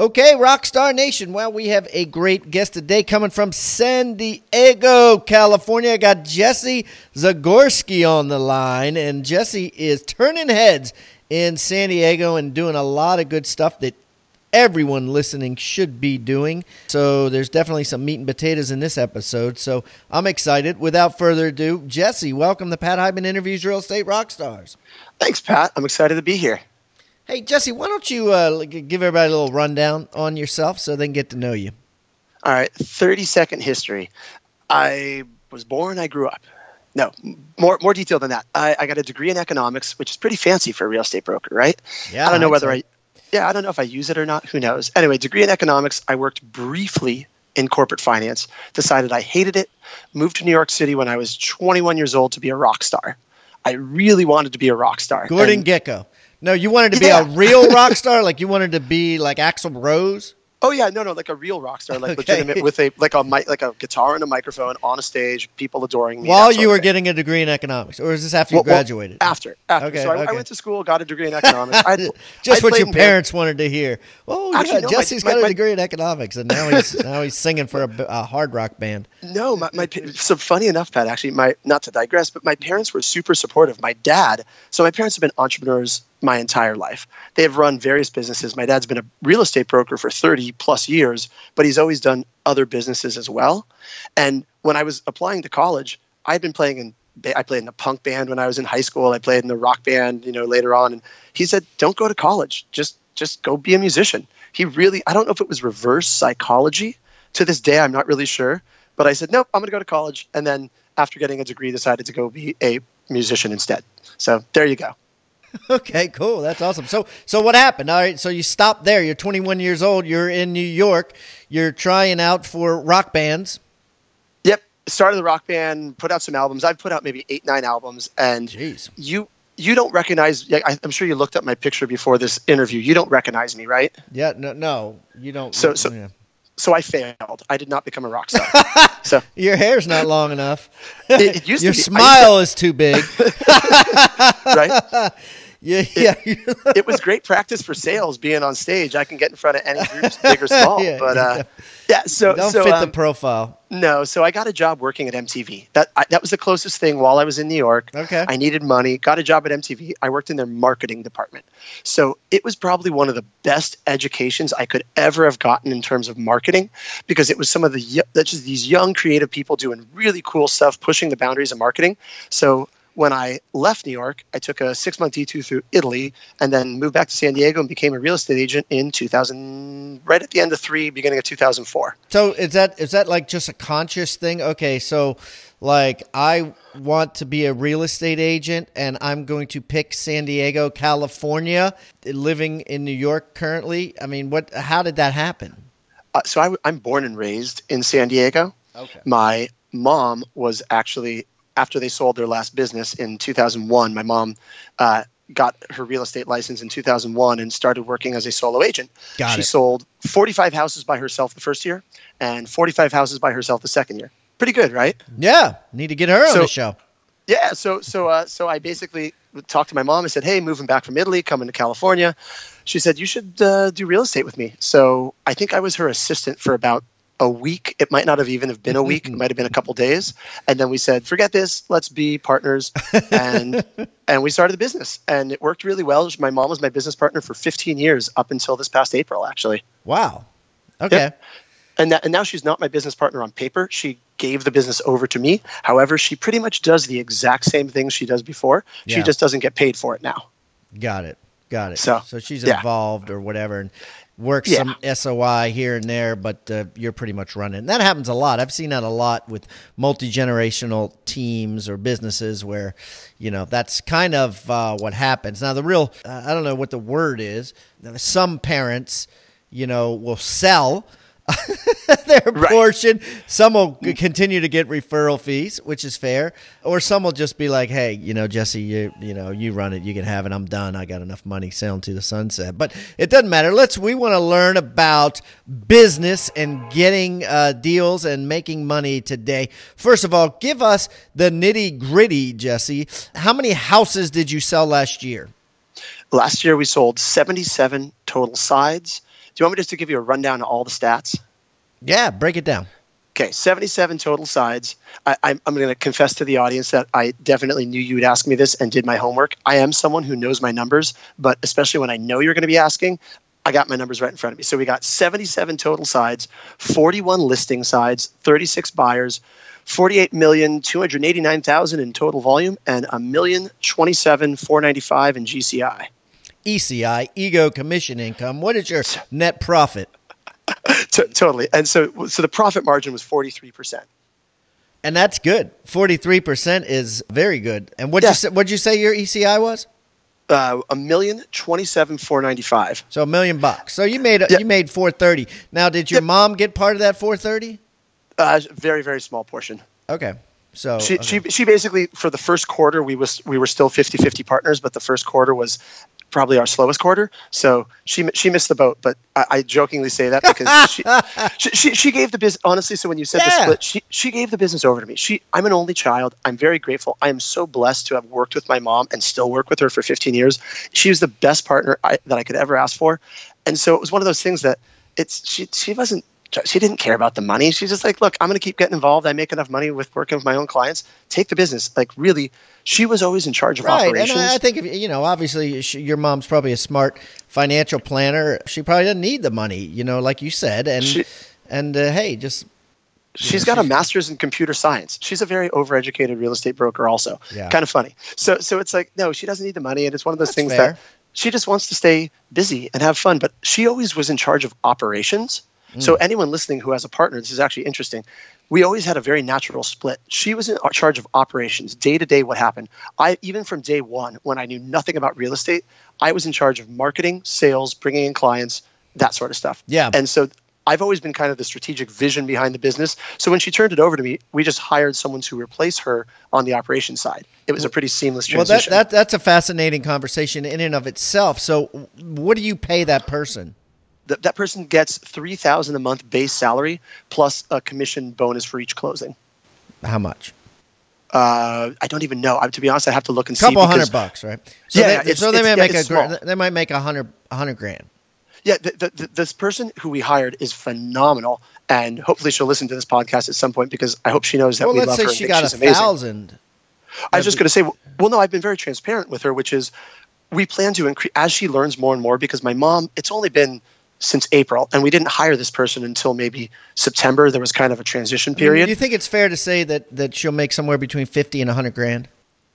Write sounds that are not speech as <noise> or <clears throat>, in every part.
Okay, Rockstar Nation. Well, we have a great guest today coming from San Diego, California. I got Jesse Zagorski on the line, and Jesse is turning heads in San Diego and doing a lot of good stuff that everyone listening should be doing. So there's definitely some meat and potatoes in this episode. So I'm excited. Without further ado, Jesse, welcome to Pat Hiban Interviews Real Estate Rockstars. Thanks, Pat. I'm excited to be here. Hey, Jesse, why don't you uh, give everybody a little rundown on yourself so they can get to know you? All right, 30 second history. I was born, I grew up. No, more more detail than that. I, I got a degree in economics, which is pretty fancy for a real estate broker, right? Yeah. I don't know whether say. I, yeah, I don't know if I use it or not. Who knows? Anyway, degree in economics. I worked briefly in corporate finance. Decided I hated it. Moved to New York City when I was 21 years old to be a rock star. I really wanted to be a rock star. Gordon And- Gekko. No, you wanted to be a real <laughs> rock star, like you wanted to be like Axl Rose. Oh yeah, no, no, like a real rock star, like Okay. legitimate <laughs> with a like a mic, like a guitar and a microphone on a stage, people adoring me. While you were getting a degree in economics, or is this after you Well, well, graduated? after, after. Okay, so I, okay. I went to school, got a degree in economics. I, <laughs> Just I what your in band- parents wanted to hear. Oh, Actually, yeah, no, Jesse's my- got a my- degree in economics, and now he's now he's singing for a hard rock band. No, my, my so funny enough, Pat. Actually, my not to digress, but my parents were super supportive. My dad, so my parents have been entrepreneurs my entire life. They have run various businesses. My dad's been a real estate broker for 30 plus years, but he's always done other businesses as well. And when I was applying to college, I'd been playing in I played in a punk band when I was in high school. I played in the rock band, you know, later on. And he said, "Don't go to college. Just just go be a musician." He really, I don't know if it was reverse psychology. To this day, I'm not really sure. But I said, "Nope, I'm going to go to college." And then after getting a degree, decided to go be a musician instead. So there you go. <laughs> Okay, cool. That's awesome. So, so what happened? All right, so you stopped there. You're 21 years old. You're in New York. You're trying out for rock bands. Yep. Started the rock band, put out some albums. I've put out maybe eight, nine albums, and Jeez. you you don't recognize. I- I'm sure you looked up my picture before this interview. You don't recognize me, right? Yeah. No, no, you don't. So- so- yeah. So I failed. I did not become a rock star. <laughs> so <laughs> your hair's not long enough. It- it used <laughs> to Your be- I smile is too big. right, yeah, yeah. <laughs> it was great practice for sales being on stage. I can get in front of any groups, <laughs> big or small. Yeah, but uh, yeah, so don't so fit um, the profile. no, so I got a job working at MTV. That I, that was the closest thing while I was in New York. Okay. I needed money, got a job at MTV. I worked in their marketing department. So it was probably one of the best educations I could ever have gotten in terms of marketing because it was some of the that's just these young creative people doing really cool stuff, pushing the boundaries of marketing. So when I left New York, I took a six month D2 through Italy and then moved back to San Diego and became a real estate agent in 2000, right at the end of three, beginning of 2004. So is that is that like just a conscious thing? Okay, so like I want to be a real estate agent and I'm going to pick San Diego, California, living in New York currently. I mean, what how did that happen? Uh, so I, am born and raised in San Diego. Okay. My mom was actually after they sold their last business in 2001. My mom uh, got her real estate license in 2001 and started working as a solo agent. Got she it. sold 45 houses by herself the first year and 45 houses by herself the second year. Pretty good, right? Yeah, need to get her on the show. Yeah, so so uh, so I basically talked to my mom and said, "Hey, moving back from Italy, coming to California." She said, "You should uh, do real estate with me." So I think I was her assistant for about a week. It might not have even have been a week. It <laughs> might have been a couple days. And then we said, forget this. Let's be partners. And <laughs> and we started the business, and it worked really well. My mom was my business partner for 15 years up until this past April, actually. Wow. Okay. Yep. And, that, and now she's not my business partner on paper. She gave the business over to me. However, she pretty much does the exact same things she does before. Yeah. She just doesn't get paid for it now. Got it. Got it. So, so she's yeah. involved or whatever. And works yeah. some SOI here and there, but uh, you're pretty much running. That happens a lot. I've seen that a lot with multi generational teams or businesses where, you know, that's kind of uh, what happens. Now, the real, uh, I don't know what the word is. Some parents, you know, will sell <laughs> their right. portion. Some will continue to get referral fees, which is fair, or some will just be like, "Hey, you know, Jesse, you you know, you run it, you can have it. I'm done. I got enough money sailing to the sunset." But it doesn't matter. Let's. We want to learn about business and getting uh, deals and making money today. First of all, give us the nitty gritty, Jesse. How many houses did you sell last year? Last year we sold 77 total sides do you want me just to give you a rundown of all the stats? Yeah, break it down. Okay, 77 total sides. I, am going to confess to the audience that I definitely knew you would ask me this and did my homework. I am someone who knows my numbers, but especially when I know you're going to be asking, I got my numbers right in front of me. So we got 77 total sides, 41 listing sides, 36 buyers, 48,289,000 in total volume, and a million twenty-seven four ninety-five in GCI. ECI, ego commission income. What is your net profit? <laughs> Totally. And so, so the profit margin was 43%. And that's good. 43% is very good. And what yeah. you say, what'd you say your ECI was? Uh, a million twenty-seven four ninety-five. So a million bucks. So you made yep. you made four thirty. Now, did your yep. mom get part of that four thirty? Uh, very very small portion. Okay. So she, okay. she she basically for the first quarter we was we were still 50-50 partners, but the first quarter was probably our slowest quarter. So she she missed the boat, but I, I jokingly say that because she, <laughs> she, she, she gave the business honestly. So when you said yeah. the split, she she gave the business over to me. She I'm an only child. I'm very grateful. I am so blessed to have worked with my mom and still work with her for 15 years. She was the best partner I, that I could ever ask for, and so it was one of those things that it's she she wasn't she didn't care about the money. She's just like, look, I'm going to keep getting involved. I make enough money with working with my own clients. Take the business. Like, really, she was always in charge of right. operations. And I think, if, you know, obviously, she, your mom's probably a smart financial planner. She probably doesn't need the money, you know, like you said. And, she, and uh, hey, just. She's know, got she's, a master's in computer science. She's a very overeducated real estate broker, also. Yeah. Kind of funny. So, so it's like, no, she doesn't need the money. And it's one of those That's things fair. that she just wants to stay busy and have fun. But she always was in charge of operations Mm. So anyone listening who has a partner, this is actually interesting. We always had a very natural split. She was in charge of operations, day to day what happened. I even from day 1 when I knew nothing about real estate, I was in charge of marketing, sales, bringing in clients, that sort of stuff. Yeah. And so I've always been kind of the strategic vision behind the business. So when she turned it over to me, we just hired someone to replace her on the operations side. It was a pretty seamless transition. Well, that, that that's a fascinating conversation in and of itself. So, what do you pay that person? That, that person gets 3000 a month base salary plus a commission bonus for each closing. How much? Uh, I don't even know. I, to be honest, I have to look and see. Couple hundred bucks, right? So yeah, they, so they might make a small. they might make a hundred hundred grand. Yeah, the, the, the, this person who we hired is phenomenal, and hopefully she'll listen to this podcast at some point because I hope she knows that well, we love her. Let's say she got a amazing. thousand. I was just going to say, well, no, I've been very transparent with her, which is we plan to increase as she learns more and more because my mom. It's only been since April, and we didn't hire this person until maybe September. There was kind of a transition period. Do you think it's fair to say that that she'll make somewhere between fifty and hundred grand?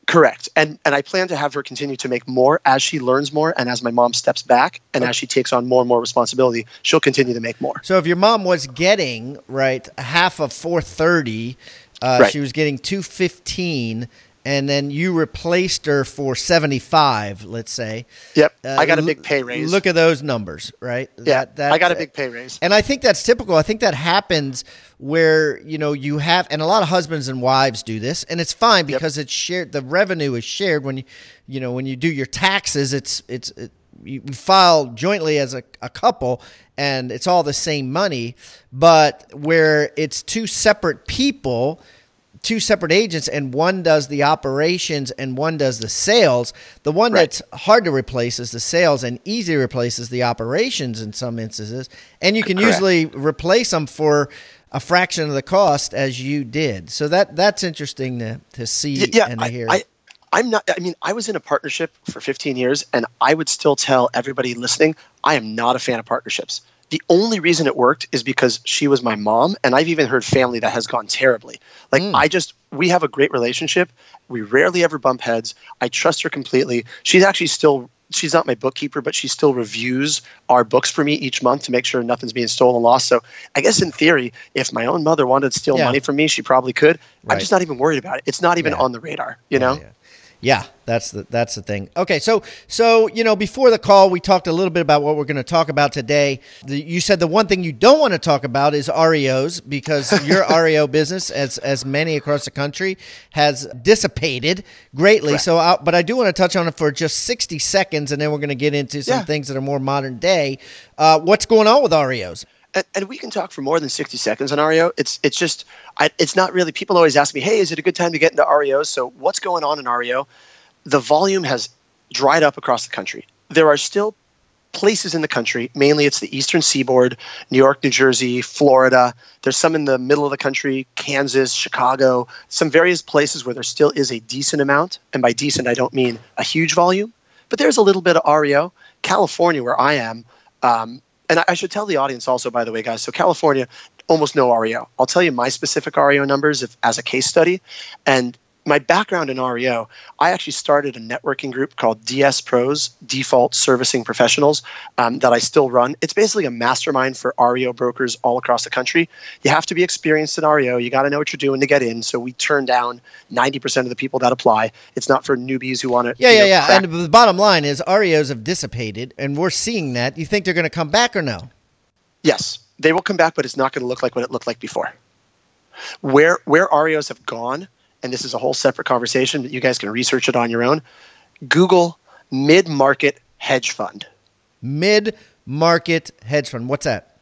Correct, and and I plan to have her continue to make more as she learns more, and as my mom steps back, and okay. as she takes on more and more responsibility, she'll continue to make more. So if your mom was getting right half of four thirty, uh, right. she was getting two fifteen and then you replaced her for 75 let's say. Yep. Uh, i got a big pay raise. look at those numbers right? Yeah that, i got a big pay raise. And i think that's typical. I think that happens where you know you have and a lot of husbands and wives do this and it's fine because yep. it's shared the revenue is shared when you you know when you do your taxes it's it's it, you file jointly as a, a couple and it's all the same money but where it's two separate people two separate agents and one does the operations and one does the sales. The one right. that's hard to replace is the sales and easy to replace is the operations in some instances. And you can Correct. usually replace them for a fraction of the cost as you did. So that that's interesting to, to see yeah, and to hear. I, I, am not. I mean, I was in a partnership for 15 years, and I would still tell everybody listening, I am not a fan of partnerships. The only reason it worked is because she was my mom, and I've even heard family that has gone terribly. Like mm. I just, we have a great relationship. We rarely ever bump heads. I trust her completely. She's actually still she's not my bookkeeper, but she still reviews our books for me each month to make sure nothing's being stolen, lost. So I guess in theory, if my own mother wanted to steal yeah. money from me, she probably could. Right. I'm just not even worried about it. It's not even yeah. on the radar, you yeah, know? Yeah, that's the that's the thing. Okay, so so you know before the call we talked a little bit about what we're going to talk about today. The, you said the one thing you don't want to talk about is REOs because <laughs> your REO business, as as many across the country, has dissipated greatly. Correct. So, I, but I do want to touch on it for just sixty seconds, and then we're going to get into some yeah. things that are more modern day. Uh, what's going on with REOs? And, and, we can talk for more than 60 seconds on REO. It's it's just I, it's not really. People always ask me, "Hey, is it a good time to get into REO?" So what's going on in REO? The volume has dried up across the country. There are still places in the country. Mainly, it's the Eastern Seaboard, New York, New Jersey, Florida. There's some in the middle of the country, Kansas, Chicago. Some various places where there still is a decent amount, and by decent, I don't mean a huge volume, but there's a little bit of REO. California, where I am, um, and I should tell the audience also, by the way, guys. So California, almost no REO. I'll tell you my specific REO numbers if, as a case study, and my background in REO, I actually started a networking group called DS Pros, Default Servicing Professionals, um, that I still run. It's basically a mastermind for REO brokers all across the country. You have to be experienced in REO. You got to know what you're doing to get in. So we turn down 90% of the people that apply. It's not for newbies who want to. Yeah, yeah, know, yeah. Crack. And the bottom line is REOs have dissipated, and we're seeing that. You think they're going to come back or no? Yes, they will come back, but it's not going to look like what it looked like before. Where where REOs have gone and this is a whole separate conversation, but you guys can research it on your own. Google mid market hedge fund. Mid market hedge fund. What's that?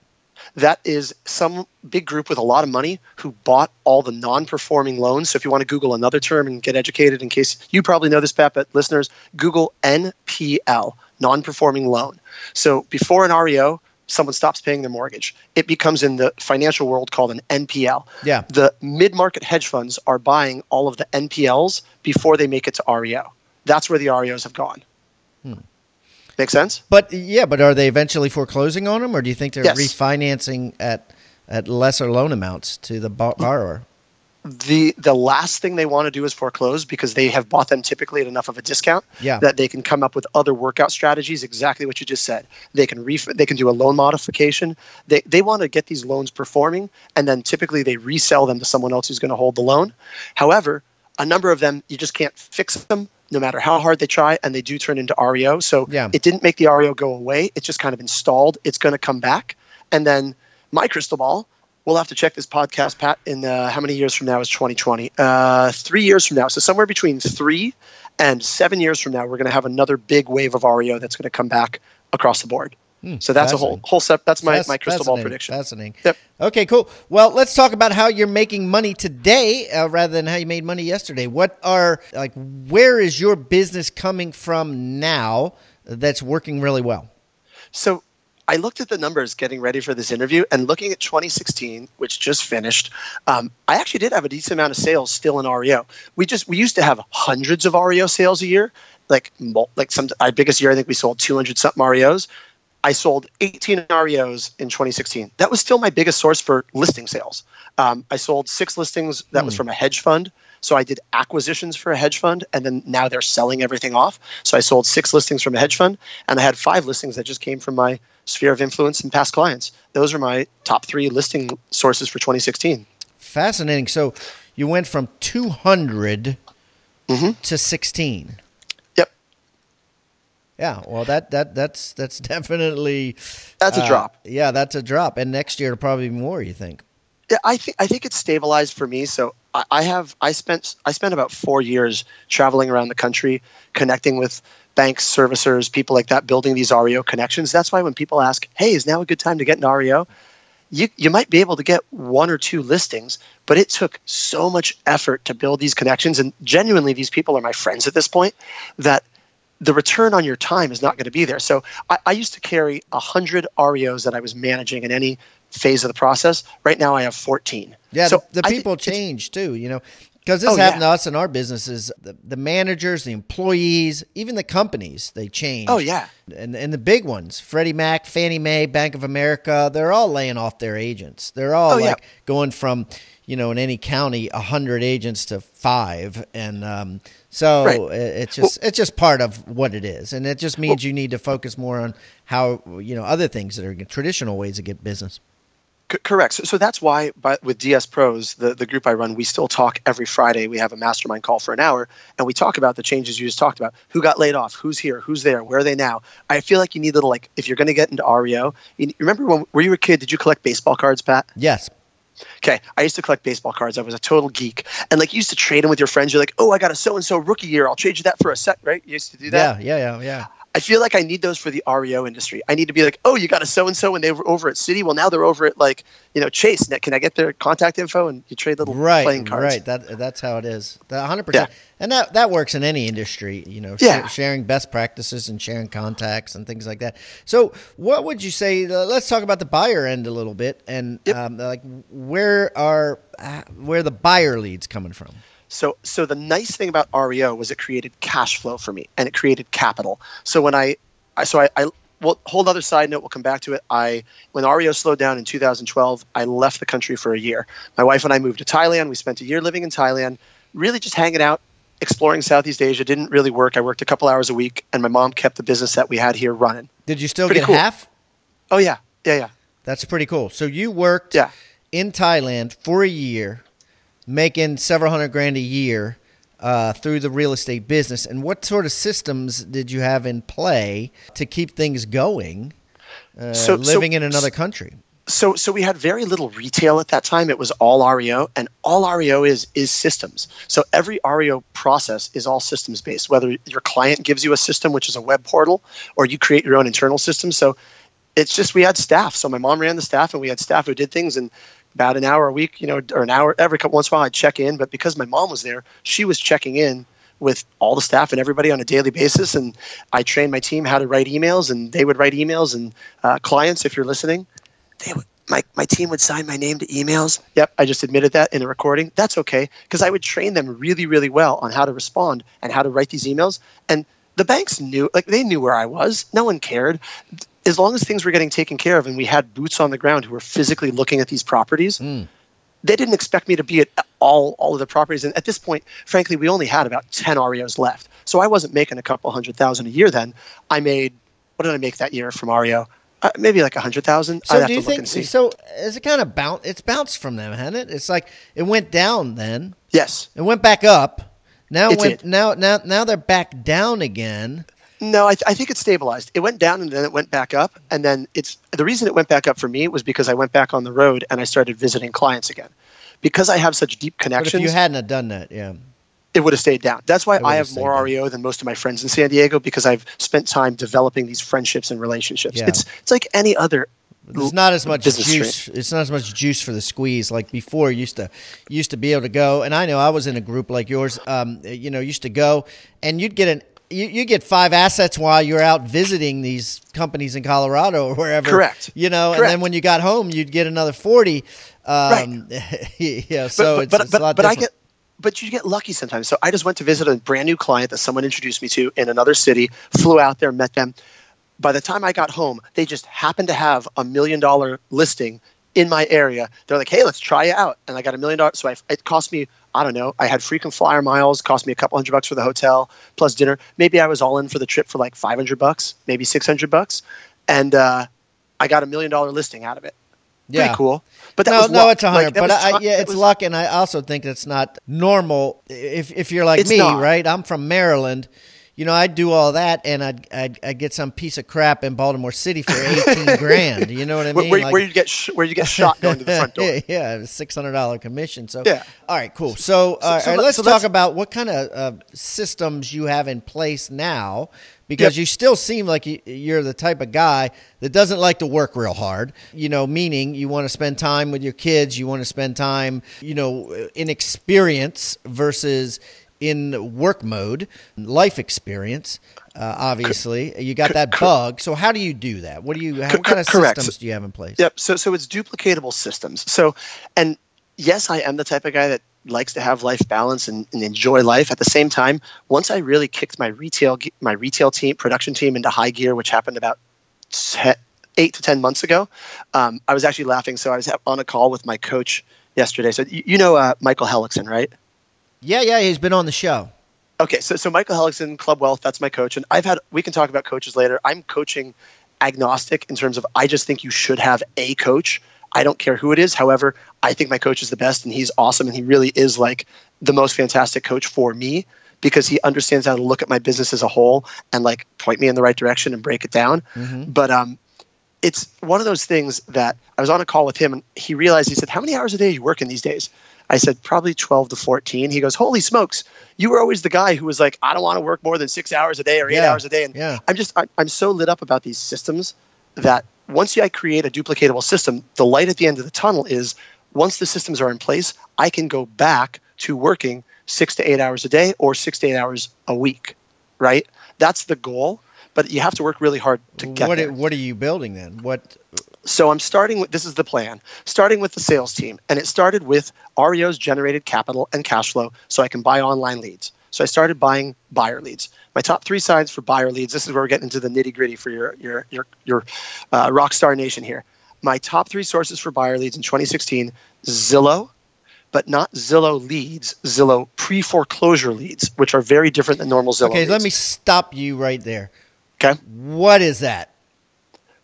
That is some big group with a lot of money who bought all the non performing loans. So if you want to Google another term and get educated, in case you probably know this, Pat, but listeners, Google NPL, non performing loan. So before an REO, someone stops paying their mortgage. It becomes in the financial world called an NPL. Yeah. The mid-market hedge funds are buying all of the NPLs before they make it to REO. That's where the REOs have gone. Hmm. Make sense? But yeah, but are they eventually foreclosing on them, or do you think they're yes. refinancing at at lesser loan amounts to the borrower? The the last thing they want to do is foreclose because they have bought them typically at enough of a discount yeah. that they can come up with other workout strategies exactly what you just said. They can ref- they can do a loan modification. They they want to get these loans performing and then typically they resell them to someone else who's going to hold the loan. However a number of them you just can't fix them no matter how hard they try and they do turn into REO so yeah. it didn't make the REO go away. It's just kind of installed. It's going to come back. And then my crystal ball we'll have to check this podcast, Pat, in uh, how many years from now is 2020? Uh, three years from now. So somewhere between three and seven years from now, we're going to have another big wave of REO that's going to come back across the board. Hmm, so that's a whole whole step. That's my, my crystal ball prediction. Fascinating. Yep. Okay, cool. Well, let's talk about how you're making money today uh, rather than how you made money yesterday. What are like where is your business coming from now that's working really well? So I looked at the numbers getting ready for this interview and looking at 2016, which just finished. Um, I actually did have a decent amount of sales still in REO. We just we used to have hundreds of REO sales a year. Like like some our biggest year, I think we sold 200 something REOs. I sold 18 REOs in 2016. That was still my biggest source for listing sales. Um, I sold six listings that was hmm. from a hedge fund. So I did acquisitions for a hedge fund, and then now they're selling everything off. So I sold six listings from a hedge fund, and I had five listings that just came from my sphere of influence and past clients. Those are my top three listing sources for 2016. Fascinating. So you went from 200 mm-hmm. to 16. Yep. Yeah, well, that that that's that's <laughs> definitely that's a uh, drop. Yeah, that's a drop, and next year it'll probably be more. You think? I think I think it's stabilized for me. So I, I have I spent I spent about four years traveling around the country, connecting with banks, servicers, people like that, building these REO connections. That's why when people ask, "Hey, is now a good time to get an REO?" You, you might be able to get one or two listings, but it took so much effort to build these connections. And genuinely, these people are my friends at this point that the return on your time is not going to be there. So I, I used to carry 100 REOs that I was managing in any phase of the process. Right now, I have 14. Yeah, so the, the people it's- change too, you know, because this Oh, happened yeah. to us in our businesses. The, the managers, the employees, even the companies, they change. Oh yeah, and and the big ones, Freddie Mac, Fannie Mae, Bank of America, they're all laying off their agents. They're all Oh, yeah. like going from, you know, in any county, hundred agents to five, and um, so Right. it, it's just it's just part of what it is, and it just means you need to focus more on how you know other things that are traditional ways to get business. C- correct. So, so that's why, but with DS Pros, the, the group I run, we still talk every Friday. We have a mastermind call for an hour, and we talk about the changes you just talked about. Who got laid off? Who's here? Who's there? Where are they now? I feel like you need little like if you're going to get into REO. You, remember when were you a kid? Did you collect baseball cards, Pat? Yes, Okay, I used to collect baseball cards. I was a total geek, and like you used to trade them with your friends. You're like, oh, I got a so and so rookie year. I'll trade you that for a set, right? You used to do that. yeah, yeah, yeah, yeah. I feel like I need those for the REO industry. I need to be like, oh, you got a so and so, and they were over at Citi. Well, now they're over at like, you know, Chase. Now, Can I get their contact info and you trade little right, playing cards? Right, that that's how it is. One hundred percent, and that that works in any industry. You know, Yeah. sh- sharing best practices and sharing contacts and things like that. So, what would you say? Uh, let's talk about the buyer end a little bit, and Yep. um, like where are uh, where the buyer leads coming from? So, so the nice thing about REO was it created cash flow for me and it created capital. So when I, I so I, I well, whole other side note, we'll come back to it. I when REO slowed down in 2012, I left the country for a year. My wife and I moved to Thailand. We spent a year living in Thailand, really just hanging out, exploring Southeast Asia. Didn't really work. I worked a couple hours a week, and my mom kept the business that we had here running. Did you still Pretty get cool. half? Oh yeah, yeah, yeah, That's pretty cool. So you worked yeah. in Thailand for a year, making several hundred grand a year uh, through the real estate business. And what sort of systems did you have in play to keep things going, uh, So- so- living in another country? so so we had very little retail at that time. It was all REO, and all REO is is systems. So every REO process is all systems based. Whether your client gives you a system, which is a web portal, or you create your own internal system. So it's just we had staff. So my mom ran the staff, and we had staff who did things and. About an hour a week, you know, or an hour every couple once in a while, I'd check in. But because my mom was there, she was checking in with all the staff and everybody on a daily basis. And I trained my team how to write emails, and they would write emails. And uh, clients, if you're listening, they would my, my team would sign my name to emails. Yep, I just admitted that in a recording. That's okay because I would train them really, really well on how to respond and how to write these emails. And the banks knew, like they knew where I was. No one cared. As long as things were getting taken care of and we had boots on the ground who were physically looking at these properties, Mm. they didn't expect me to be at all all of the properties. And at this point, frankly, we only had about 10 REOs left. So I wasn't making a couple hundred thousand a year then. I made, what did I make that year from REO? Uh, maybe like a hundred thousand. I'd So have do to you look think and see. so? Is it kind of bounce? It's bounced from them, hasn't it? It's like it went down, then Yes. it went back up. Now It went did. now now now they're back down again. No, I, th- I think it stabilized. It went down and then it went back up. And then it's the reason it went back up for me was because I went back on the road and I started visiting clients again. Because I have such deep connections. But if you hadn't have done that, yeah, it would have stayed down. That's why I have more down. REO than most of my friends in San Diego because I've spent time developing these friendships and relationships. Yeah. It's it's like any other. it's not as much juice. It's not as much juice for the squeeze like before. Used to used to be able to go, and I know I was in a group like yours. Um, you know, used to go, and you'd get an you you get five assets while you're out visiting these companies in Colorado or wherever. Correct. You know, and then when you got home, you'd get another forty. Um, <laughs> yeah. So but it's, but it's but, a lot but I get but you get lucky sometimes. So I just went to visit a brand new client that someone introduced me to in another city. Flew out there, met them. By the time I got home, they just happened to have a million dollar listing in my area. They're like, "Hey, let's try you out," and I got a million dollars. So I, it cost me, I don't know, I had frequent flyer miles, cost me a couple hundred bucks for the hotel plus dinner. Maybe I was all in for the trip for like five hundred bucks, maybe six hundred bucks, and uh, I got a million dollar listing out of it. Pretty Yeah. cool. But that no, was no, luck. it's a hundred. Like, but I, yeah, it it's was- luck, and I also think that's not normal. If if you're like me, not. right? I'm from Maryland. You know, I'd do all that, and I'd, I'd I'd get some piece of crap in Baltimore City for <laughs> eighteen grand. You know what I mean? where, Like- where you get sh- where you get shot going to the front door. <laughs> yeah, yeah, six hundred dollar commission. So Yeah. all right, cool. So, uh, so all right, let- let's so talk about what kind of uh, systems you have in place now, because Yep. you still seem like you're the type of guy that doesn't like to work real hard. You know, meaning you want to spend time with your kids, you want to spend time, you know, in experience versus in work mode, life experience. Uh, obviously, you got that bug. So how do you do that? What do you? How, what kind of Correct. systems do you have in place? Yep. So so it's duplicatable systems. So and yes, I am the type of guy that likes to have life balance and, and enjoy life. At the same time, once I really kicked my retail my retail team production team into high gear, which happened about te- eight to ten months ago, um, I was actually laughing. So I was on a call with my coach yesterday. So you, you know uh, Michael Hellickson, right? Yeah, yeah, he's been on the show. Okay, so so Michael Hellickson, Club Wealth, that's my coach, and I've had. We can talk about coaches later. I'm coaching agnostic in terms of I just think you should have a coach. I don't care who it is. However, I think my coach is the best, and he's awesome, and he really is like the most fantastic coach for me because he understands how to look at my business as a whole and like point me in the right direction and break it down. Mm-hmm. But um, it's one of those things that I was on a call with him, and he realized he said, "How many hours a day are you working these days?" I said, "Probably 12 to 14." He goes, "Holy smokes! You were always the guy who was like, I don't want to work more than six hours a day or eight Yeah, hours a day." And yeah. I'm just I, I'm so lit up about these systems that once I create a duplicatable system, the light at the end of the tunnel is once the systems are in place, I can go back to working six to eight hours a day or six to eight hours a week. Right? That's the goal. But you have to work really hard to get What there. what are you building then? What? So I'm starting with this is the plan. Starting with the sales team, and it started with REO's generated capital and cash flow, so I can buy online leads. So I started buying buyer leads. My top three signs for buyer leads. This is where we're getting into the nitty gritty for your your your your uh, Rockstar Nation here. My top three sources for buyer leads in 2016: Zillow, but not Zillow leads, Zillow pre foreclosure leads, which are very different than normal Zillow. Okay, leads. let me stop you right there. Okay. What is that?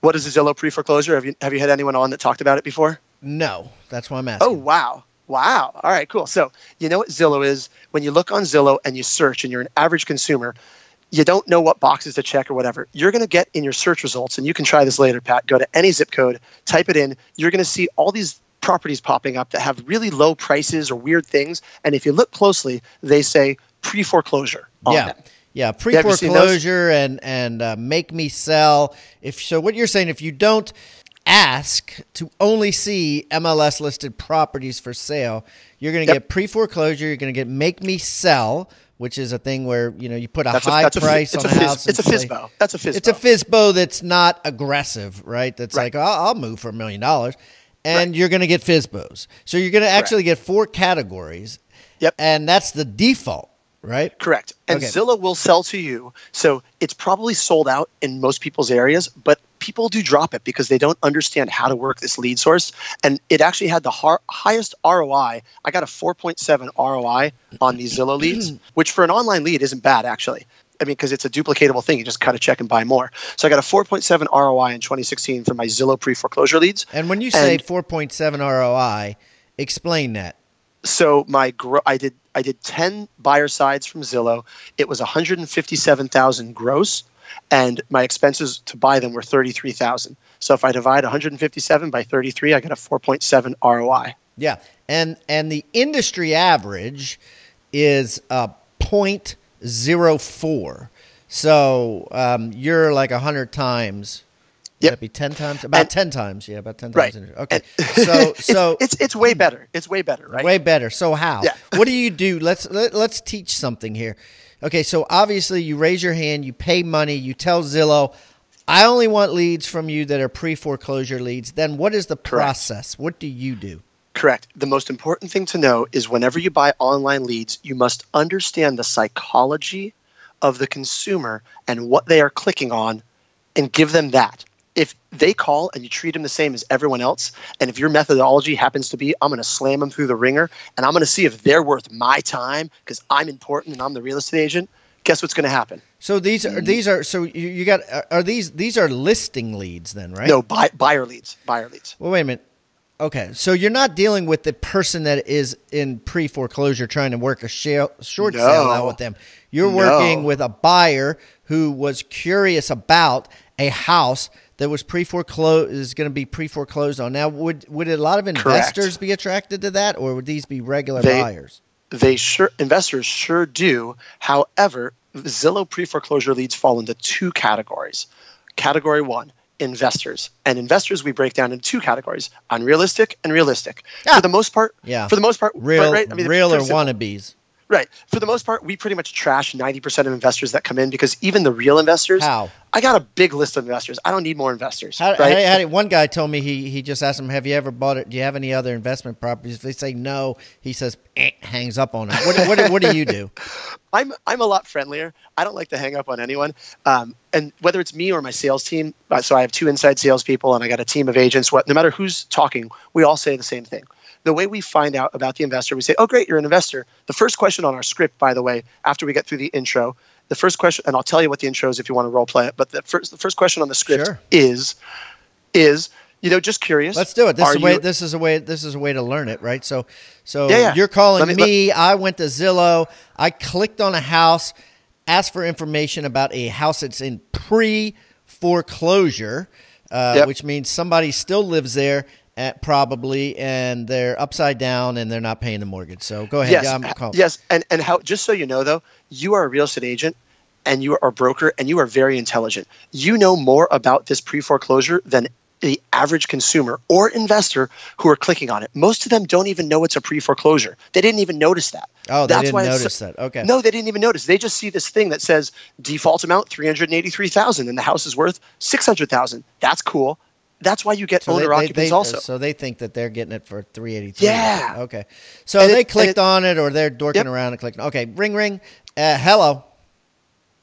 What is a Zillow pre foreclosure? Have you have you had anyone on that talked about it before? No, that's why I'm oh, asking. Oh wow. Wow. All right, cool. So you know what Zillow is? When you look on Zillow and you search and you're an average consumer, you don't know what boxes to check or whatever. You're going to get in your search results, and you can try this later, Pat. Go to any zip code, type it in. You're going to see all these properties popping up that have really low prices or weird things. And if you look closely, they say pre foreclosure on yeah. them. Yeah, pre Have you seen those? foreclosure and and uh, make me sell. If so, what you're saying, if you don't ask to only see MLS listed properties for sale, you're going to Yep. get pre foreclosure. You're going to get make me sell, which is a thing where you know you put a That's high a, that's a, price on a, a house. it's a FSBO. That's a FSBO. It's a FSBO that's not aggressive, right? That's Right. like I'll, I'll move for a million dollars, and you're going to get FSBOs. So you're going to actually get four categories. Yep. and that's the default, right? Correct. And Okay. Zillow will sell to you. So it's probably sold out in most people's areas, but people do drop it because they don't understand how to work this lead source. And it actually had the har- highest ROI. I got a 4.7 ROI on these Zillow leads, <clears throat> which for an online lead isn't bad, actually. I mean, because it's a duplicatable thing. You just cut a check and buy more. So I got a 4.7 ROI in 2016 for my Zillow pre foreclosure leads. And when you say And- 4.7 ROI, explain that. so my gro- I did I did 10 buyer sides from Zillow. It was 157,000 gross and my expenses to buy them were 33,000. So if I divide 157 by 33, I get a 4.7 ROI. Yeah, and and the industry average is uh, 0.04. So um, you're like hundred times. Yep. that be ten times? About And- ten times. Yeah, about ten Right. times. Okay. And- <laughs> So so it's it's way better. It's way better, right? Way better. So how? Yeah. what do you do? Let's let, let's teach something here. Okay, so obviously you raise your hand, you pay money, you tell Zillow, I only want leads from you that are pre-foreclosure leads. Then what is the process? What do you do? Correct. The most important thing to know is whenever you buy online leads, you must understand the psychology of the consumer and what they are clicking on and give them that. If they call and you treat them the same as everyone else, and if your methodology happens to be, I'm going to slam them through the ringer and I'm going to see if they're worth my time because I'm important and I'm the real estate agent, guess what's going to happen? So these are mm. these are so you, you got are- are these these are listing leads then, right? No, buy, buyer leads, buyer leads. Well, wait a minute. Okay, so you're not dealing with the person that is in pre foreclosure trying to work a shale, short No. sale out with them. You're No. working with a buyer who was curious about a house that was pre foreclosed is going to be pre foreclosed on. Now, would would a lot of investors be attracted to that, or would these be regular They- buyers? they sure investors sure do. However, Zillow pre-foreclosure leads fall into two categories. Category one, investors. And investors we break down into two categories: unrealistic and realistic. Ah. For the most part, Yeah. For the most part, Real, right? I mean, real or wannabes? Right. For the most part, we pretty much trash 90% of investors that come in because even the real investors. How? I got a big list of investors. I don't need more investors. How, right? how, how, one guy told me he, he just asked him, Have you ever bought it? Do you have any other investment properties? If they say no, he says, eh, hangs up on them. What, what, what do you do? <laughs> I'm, I'm a lot friendlier. I don't like to hang up on anyone. Um, and whether it's me or my sales team, uh, so I have two inside salespeople and I got a team of agents, what, no matter who's talking, we all say the same thing the way we find out about the investor, we say, "Oh, great, you're an investor." The first question on our script, by the way, after we get through the intro, the first question, and I'll tell you what the intro is if you want to role play it. But the first, the first question on the script sure. is, is you know, just curious. Let's do it. This is a way. You, this is a way. This is a way to learn it, right? So, so yeah, yeah. you're calling me. me let, I went to Zillow. I clicked on a house, asked for information about a house that's in pre foreclosure, uh, yep. which means somebody still lives there at probably, and they're upside down and they're not paying the mortgage. So go ahead. Yes, yeah, uh, yes, and and how? Just so you know, though, you are a real estate agent and you are a broker and you are very intelligent. You know more about this pre foreclosure than the average consumer or investor who are clicking on it. Most of them don't even know it's a pre foreclosure. They didn't even notice that. Oh, they That's didn't why notice that. Okay. No, they didn't even notice. They just see this thing that says default amount three hundred eighty three thousand, and the house is worth six hundred thousand. That's cool that's why you get so owner they, occupants they, also. So they think that they're getting it for three eighty three. Yeah. Okay. So and they it, clicked it, on it, or they're dorking yep. around and clicking. Okay. Ring ring. Uh, hello.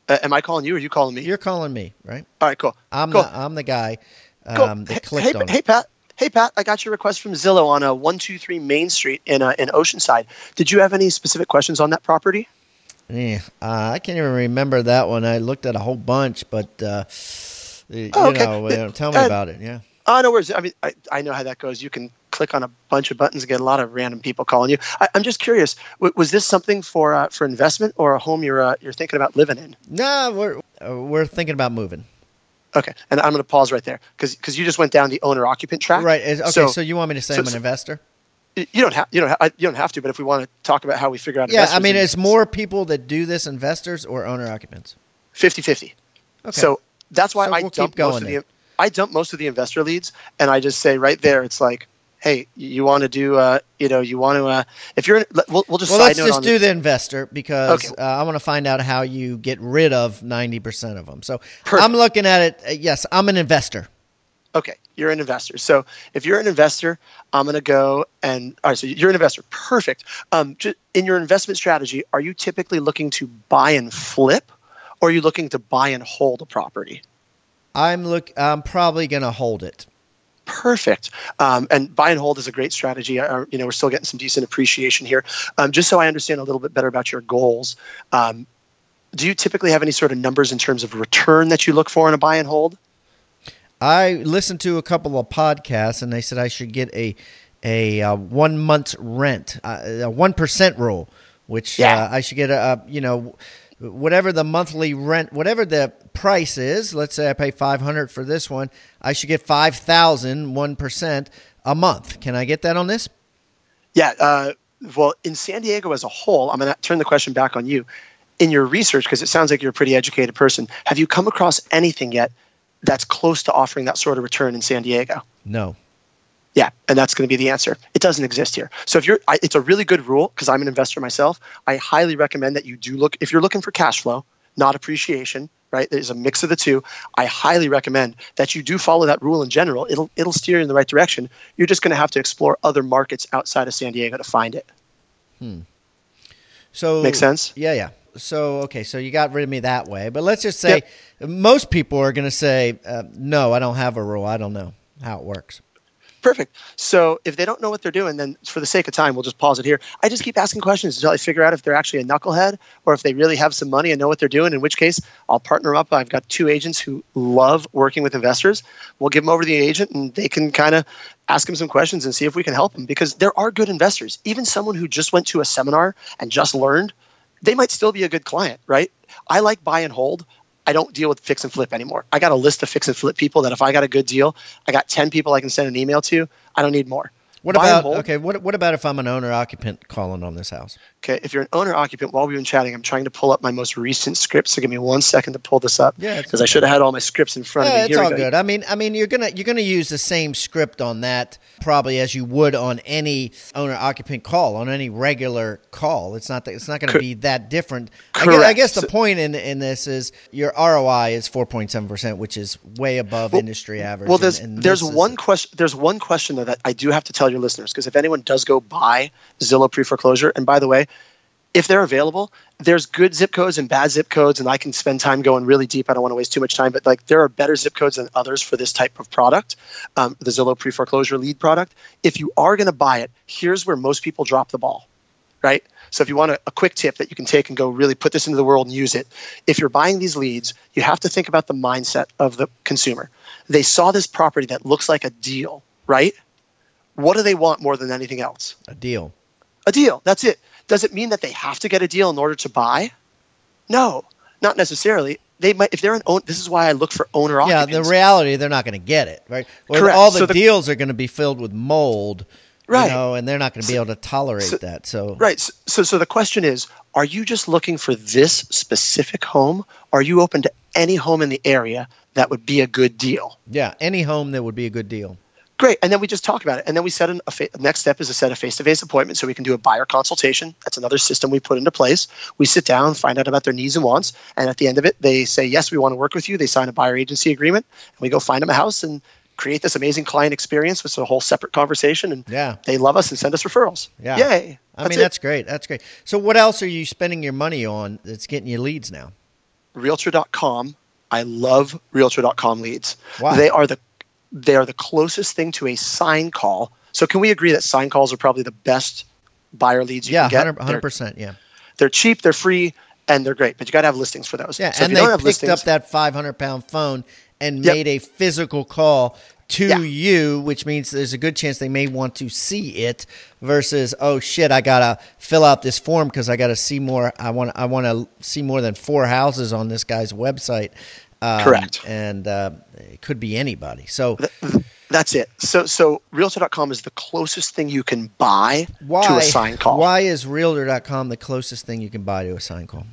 Uh, am I calling you, or are you calling me? You're calling me, right? All right. Cool. I'm cool. the I'm the guy um, cool. that clicked hey, on. Hey, it. Pat. Hey Pat, I got your request from Zillow on a one two three Main Street in uh, in Oceanside. Did you have any specific questions on that property? Yeah, uh, I can't even remember that one. I looked at a whole bunch, but uh, you oh, okay. know, tell me about it. Yeah. Oh, no worries. I mean, I, I know how that goes. You can click on a bunch of buttons and get a lot of random people calling you. I, am just curious. W- was this something for uh, for investment or a home you're uh, you're thinking about living in? No, we're uh, we're thinking about moving. Okay, and I'm going to pause right there because because you just went down the owner occupant track. Right. Okay. So, so you want me to say so, I'm an investor? You don't have you don't ha- you don't have to, but if we want to talk about how we figure out, yeah, I mean, it's more people that do this investors or owner occupants. 50-50. Okay. So that's why so I we'll dump most of the I dump most of the investor leads, and I just say right there, it's like, hey, you want to do, uh, you know, you want to, uh, if you're, in, we'll, we'll just. Well, let's just do the, the investor because okay. uh, I want to find out how you get rid of ninety percent of them. So Perfect. I'm looking at it. Uh, yes, I'm an investor. Okay, you're an investor. So if you're an investor, I'm going to go and all right. So you're an investor. Perfect. Um, in your investment strategy, are you typically looking to buy and flip, or are you looking to buy and hold a property? I'm look. I'm probably going to hold it. Perfect. Um, and buy and hold is a great strategy. Uh, you know, we're still getting some decent appreciation here. Um, just so I understand a little bit better about your goals, um, do you typically have any sort of numbers in terms of return that you look for in a buy and hold? I listened to a couple of podcasts, and they said I should get a a, uh, one month rent, uh, a one percent rule, which yeah. uh, I should get a, a you know whatever the monthly rent, whatever the price is. Let's say I pay five hundred for this one, I should get five thousand one percent a month. Can I get that on this? Yeah. Uh, well, in San Diego as a whole, I'm going to turn the question back on you. In your research, because it sounds like you're a pretty educated person, have you come across anything yet that's close to offering that sort of return in San Diego? No. Yeah, and that's going to be the answer. It doesn't exist here. So if you're, I, it's a really good rule because I'm an investor myself. I highly recommend that you do look if you're looking for cash flow, not appreciation. Right, there's a mix of the two. I highly recommend that you do follow that rule in general. It'll it'll steer you in the right direction. You're just going to have to explore other markets outside of San Diego to find it. Hmm. So makes sense. Yeah, yeah. So okay, so you got rid of me that way, but let's just say yep. most people are going to say, uh, "No, I don't have a rule. I don't know how it works." Perfect. So if they don't know what they're doing, then for the sake of time, we'll just pause it here. I just keep asking questions until I figure out if they're actually a knucklehead or if they really have some money and know what they're doing. In which case, I'll partner up. I've got two agents who love working with investors. We'll give them over to the agent, and they can kind of ask them some questions and see if we can help them. Because there are good investors. Even someone who just went to a seminar and just learned, they might still be a good client, right? I like buy and hold. I don't deal with fix and flip anymore. I got a list of fix and flip people that if I got a good deal, I got 10 people I can send an email to. I don't need more. What Buy about okay? What what about if I'm an owner occupant calling on this house? Okay, if you're an owner occupant, while we've been chatting, I'm trying to pull up my most recent script. So give me one second to pull this up. Yeah, because I should have had all my scripts in front of me. it's Here all go. good. I mean, I mean, you're gonna you're gonna use the same script on that probably as you would on any owner occupant call on any regular call. It's not that it's not going to be that different. I guess, I guess the So- point in in this is your ROI is 4.7 percent, which is way above industry average. Well, there's and there's one question. There's one question though that I do have to tell your listeners because if anyone does go buy Zillow pre foreclosure, and by the way, if they're available, there's good zip codes and bad zip codes, and I can spend time going really deep. I don't want to waste too much time, but like there are better zip codes than others for this type of product, um, the Zillow pre foreclosure lead product. If you are going to buy it, here's where most people drop the ball, right? So if you want a, a quick tip that you can take and go really put this into the world and use it, if you're buying these leads, you have to think about the mindset of the consumer. They saw this property that looks like a deal, right? What do they want more than anything else? a deal. a deal. That's it. Does it mean that they have to get a deal in order to buy? No, not necessarily. They might if they're an own. This is why I look for owner Yeah, the reality they're not going to get it right. Or Correct. all the, So the- deals are going to be filled with mold, Right. You know, and they're not going to be able to tolerate so- that. So Right. So, so, so the question is: Are you just looking for this specific home? Are you open to any home in the area that would be a good deal? yeah, any home that would be a good deal. Great. And then we just talk about it. And then we set an, a fa- next step is to set a face-to-face appointment so we can do a buyer consultation. That's another system we put into place. We sit down, find out about their needs and wants, and at the end of it, they say yes, we want to work with you. They sign a buyer agency agreement, and we go find them a house and create this amazing client experience, which is a whole separate conversation. And Yeah. they love us and send us referrals. Yeah. Yay! I mean, it. that's great. That's great. So, what else are you spending your money on that's getting you leads now? Realtor.com. I love Realtor.com leads. Why? They are the they are the closest thing to a sign call. So can we agree that sign calls are probably the best buyer leads you Yeah, can get? 100 They're- percent. Yeah, they're cheap, they're free, and they're great. But you got to have listings for those. yeah. So and they picked listings, up that 500 pound phone and Yep. made a physical call to Yeah. you, which means there's a good chance they may want to see it. Versus, oh shit, I gotta fill out this form because I gotta see more. I want I want to see more than four houses on this guy's website. Um, Correct. And uh, it could be anybody. So that's it. So so Realtor.com is the closest thing you can buy why to a sign call. Why is Realtor.com the closest thing you can buy to a sign call?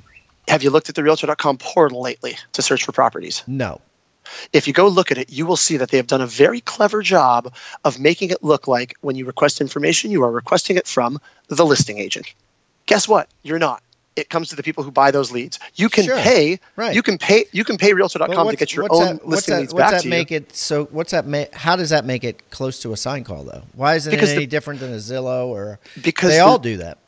Have you looked at the Realtor.com portal lately to search for properties? No. if you go look at it, you will see that they have done a very clever job of making it look like when you request information, you are requesting it from the listing agent. Guess what? You're not. It comes to the people who buy those leads. You can Sure. pay. Right. You can pay. You can pay Realtor.com to get your own that, listing that, leads what's that make it so what's that make how does that make it close to a sign call though why isn't Because it the- any different than a zillow or Because they the- all do that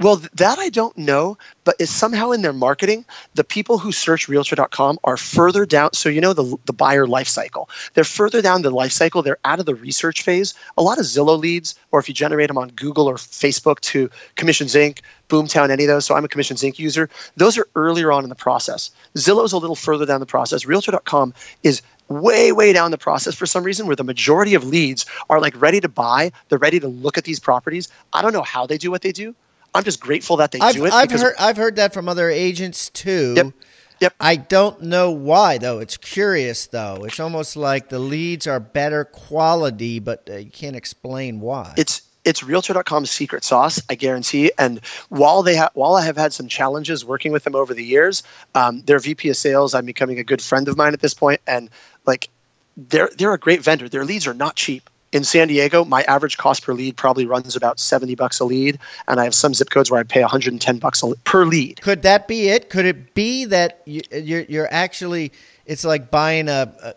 Well, that I don't know, but it's somehow in their marketing, the people who search realtor.com are further down. So, you know, the, the buyer life cycle. They're further down the life cycle. They're out of the research phase. A lot of Zillow leads, or if you generate them on Google or Facebook to Commissions Inc., Boomtown, any of those. So, I'm a Commissions Inc. user. Those are earlier on in the process. Zillow's a little further down the process. Realtor.com is way way down the process for some reason where the majority of leads are like ready to buy they're ready to look at these properties i don't know how they do what they do i'm just grateful that they I've, do it I've heard I've heard that from other agents too. Yep. Yep. I don't know why though. It's curious though. It's almost like the leads are better quality but uh, you can't explain why. It's it's realtor.com's secret sauce i guarantee. And while they ha- while i have had some challenges working with them over the years um, their vp of sales i'm becoming a good friend of mine at this point. And like they're they're a great vendor. Their leads are not cheap in San Diego, my average cost per lead probably runs about 70 bucks a lead, and I have some zip codes where I pay 110 bucks per lead. Could that be it? Could it be that you, you're you're actually it's like buying a, a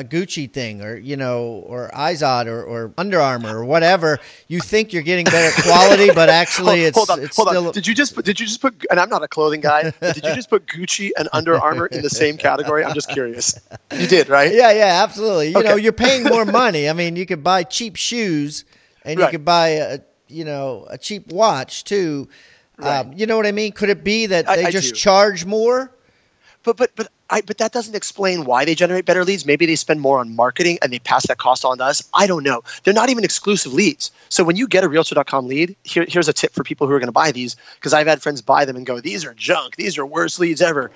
a Gucci thing or you know or Izod or, or Under Armour or whatever? You think you're getting better quality, but <laughs> actually it's hold on, it's hold still on. Did you just put, did you just put and I'm not a clothing guy, did you just put Gucci and Under Armour in the same category? I'm just curious. You did, right? yeah yeah absolutely. You know you're paying more money. I mean you could buy cheap shoes and you Right. could buy a you know a cheap watch too. Um, you know what I mean? Could it be that I- they I just do. charge more? But but but I but that doesn't explain why they generate better leads. Maybe they spend more on marketing and they pass that cost on to us. I don't know. They're not even exclusive leads. So when you get a realtor.com lead, here, here's a tip for people who are going to buy these because I've had friends buy them and go, "These are junk. These are worst leads ever."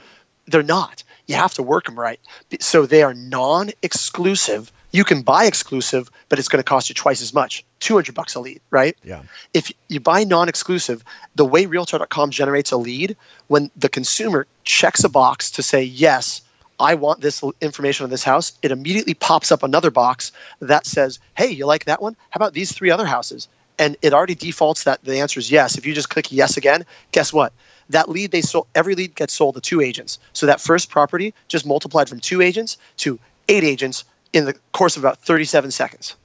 They're not. You have to work them right. So they are non-exclusive You can buy exclusive, but it's going to cost you twice as much, 200 bucks a lead, right? Yeah. If you buy non-exclusive, the way realtor.com generates a lead when the consumer checks a box to say yes, I want this information on this house, it immediately pops up another box that says, "Hey, you like that one? How about these three other houses?" And it already defaults that the answer is yes. If you just click yes again, guess what? That lead they sold every lead gets sold to two agents. So that first property just multiplied from two agents to eight agents in the course of about 37 seconds.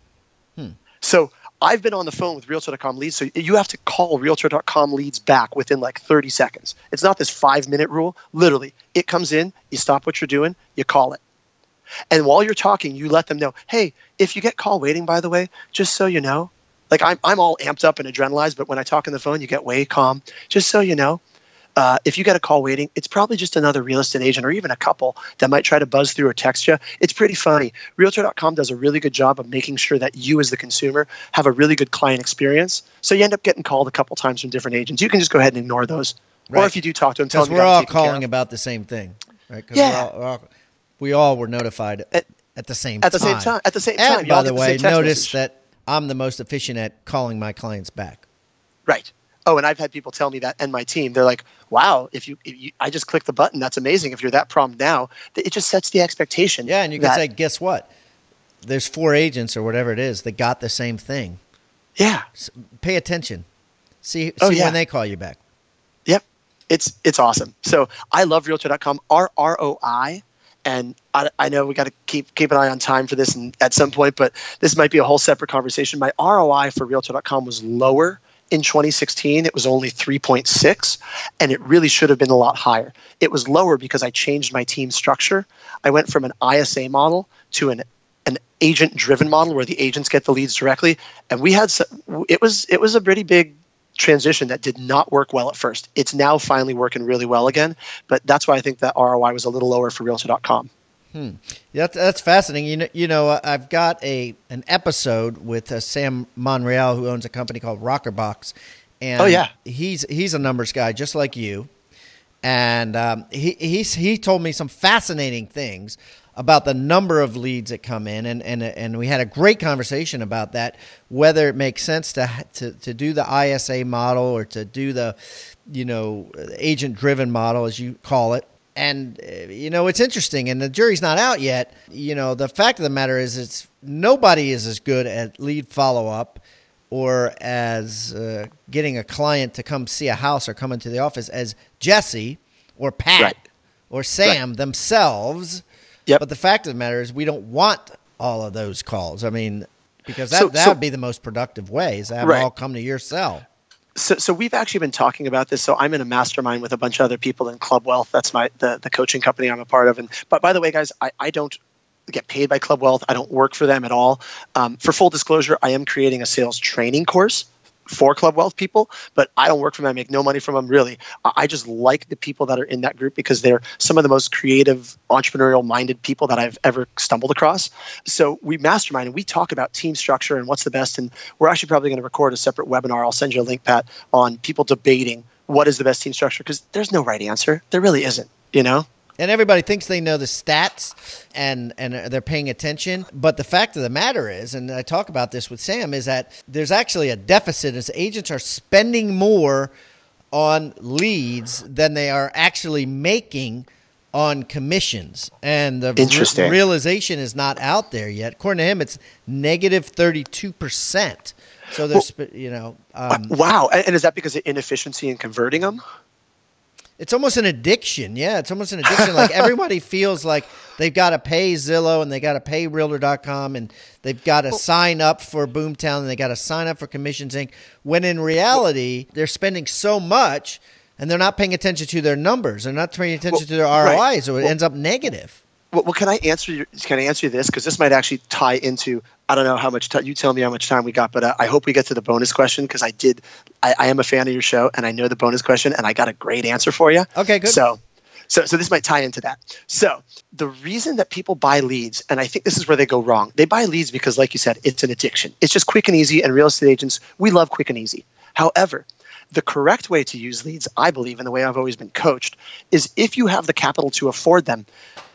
Hmm. So I've been on the phone with Realtor.com leads, so you have to call Realtor.com leads back within like 30 seconds. It's not this five minute rule. Literally, it comes in, you stop what you're doing, you call it. And while you're talking, you let them know, hey, if you get call waiting, by the way, just so you know, like I'm, I'm all amped up and adrenalized, but when I talk on the phone, you get way calm. Just so you know, uh, if you get a call waiting, it's probably just another real estate agent or even a couple that might try to buzz through or text you. It's pretty funny. Realtor.com does a really good job of making sure that you, as the consumer, have a really good client experience. So you end up getting called a couple times from different agents. You can just go ahead and ignore those. Right. Or if you do talk to them, tell them we're all calling about the same thing, right? Yeah. We're all, we're all, we all were notified at, at the same time. at the same time. At the same and time. by the way, the notice message. that I'm the most efficient at calling my clients back. Right. Oh, and I've had people tell me that, and my team, they're like, "Wow, if you, if you I just click the button, that's amazing. If you're that prompt now, it just sets the expectation." Yeah, and you can say, "Guess what? There's four agents or whatever it is that got the same thing." Yeah. So pay attention. See, oh, yeah. when they call you back. Yep, it's it's awesome. So I love Realtor.com. R R O I and I, I, know we got to keep keep an eye on time for this and at some point, but this might be a whole separate conversation. My ROI for Realtor.com was lower in 2016 it was only 3.6 and it really should have been a lot higher. It was lower because i changed my team structure. I went from an isa model to an an agent driven model where the agents get the leads directly and we had it was it was a pretty big transition that did not work well at first. It's now finally working really well again but that's why i think that roi was a little lower for realtor.com Hmm. Yeah, that's, that's fascinating. You know, you know, I've got a an episode with uh, Sam Monreal, who owns a company called Rockerbox, and oh yeah, he's he's a numbers guy just like you, and um, he he's, he told me some fascinating things about the number of leads that come in, and and and we had a great conversation about that, whether it makes sense to to to do the ISA model or to do the, you know, agent driven model as you call it and uh, you know it's interesting and the jury's not out yet you know the fact of the matter is it's nobody is as good at lead follow-up or as uh, getting a client to come see a house or come into the office as jesse or pat right. or sam right. themselves yep. but the fact of the matter is we don't want all of those calls i mean because that, so, that so, would be the most productive way is to have right. all come to your cell so, so we've actually been talking about this. So I'm in a mastermind with a bunch of other people in Club Wealth. That's my the, the coaching company I'm a part of. And but by the way, guys, I, I don't get paid by Club Wealth. I don't work for them at all. Um, for full disclosure, I am creating a sales training course for Club Wealth people, but I don't work for them. I make no money from them really. I just like the people that are in that group because they're some of the most creative, entrepreneurial minded people that I've ever stumbled across. So we mastermind and we talk about team structure and what's the best. And we're actually probably going to record a separate webinar. I'll send you a link, Pat, on people debating what is the best team structure because there's no right answer. There really isn't, you know? And everybody thinks they know the stats and and they're paying attention. But the fact of the matter is and i talk about this with sam is that there's actually a deficit as agents are spending more on leads than they are actually making on commissions. And the. Re- realization is not out there yet. According to him it's negative 32% so there's well, you know um, wow. And is that because of inefficiency in converting them it's almost an addiction. Yeah, it's almost an addiction. like <laughs> everybody feels like they've got to pay Zillow and they got to pay Realtor.com and they've got to well, sign up for Boomtown and they got to sign up for Commissions Inc. When in reality, they're spending so much and they're not paying attention to their numbers. They're not paying attention well, to their ROI, right. so it well, ends up negative. Well, well, can I answer your, can I answer this because this might actually tie into I don't know how much time you tell me how much time we got, but uh, I hope we get to the bonus question because I did I, I, am a fan of your show and I know the bonus question and I got a great answer for you. Okay, good. So, so so this might tie into that. So the reason that people buy leads, and I think this is where they go wrong, they buy leads because, like you said, it's an addiction. It's just quick and easy, and real estate agents we love quick and easy. However, the correct way to use leads, I believe, and the way I've always been coached, is if you have the capital to afford them,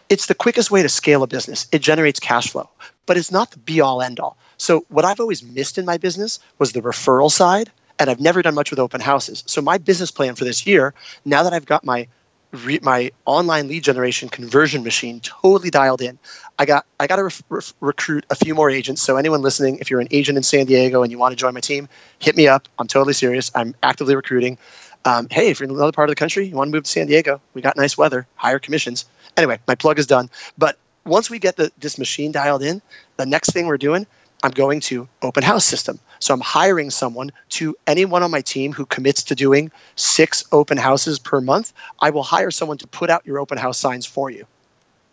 it's the quickest way to scale a business. It generates cash flow. but it's not the be all end all. So what I've always missed in my business was the referral side, and I've never done much with open houses. So my business plan for this year, now that I've got my re- my online lead generation conversion machine totally dialed in. I got I got to re- re- recruit a few more agents. So anyone listening, if you're an agent in San Diego and you want to join my team, hit me up. I'm totally serious. I'm actively recruiting. Um, hey, if you're in another part of the country, you want to move to San Diego, we got nice weather, higher commissions. Anyway, my plug is done. But once we get the, this machine dialed in, the next thing we're doing I'm going to open house system. So I'm hiring someone to anyone on my team who commits to doing six open houses per month. I will hire someone to put out your open house signs for you.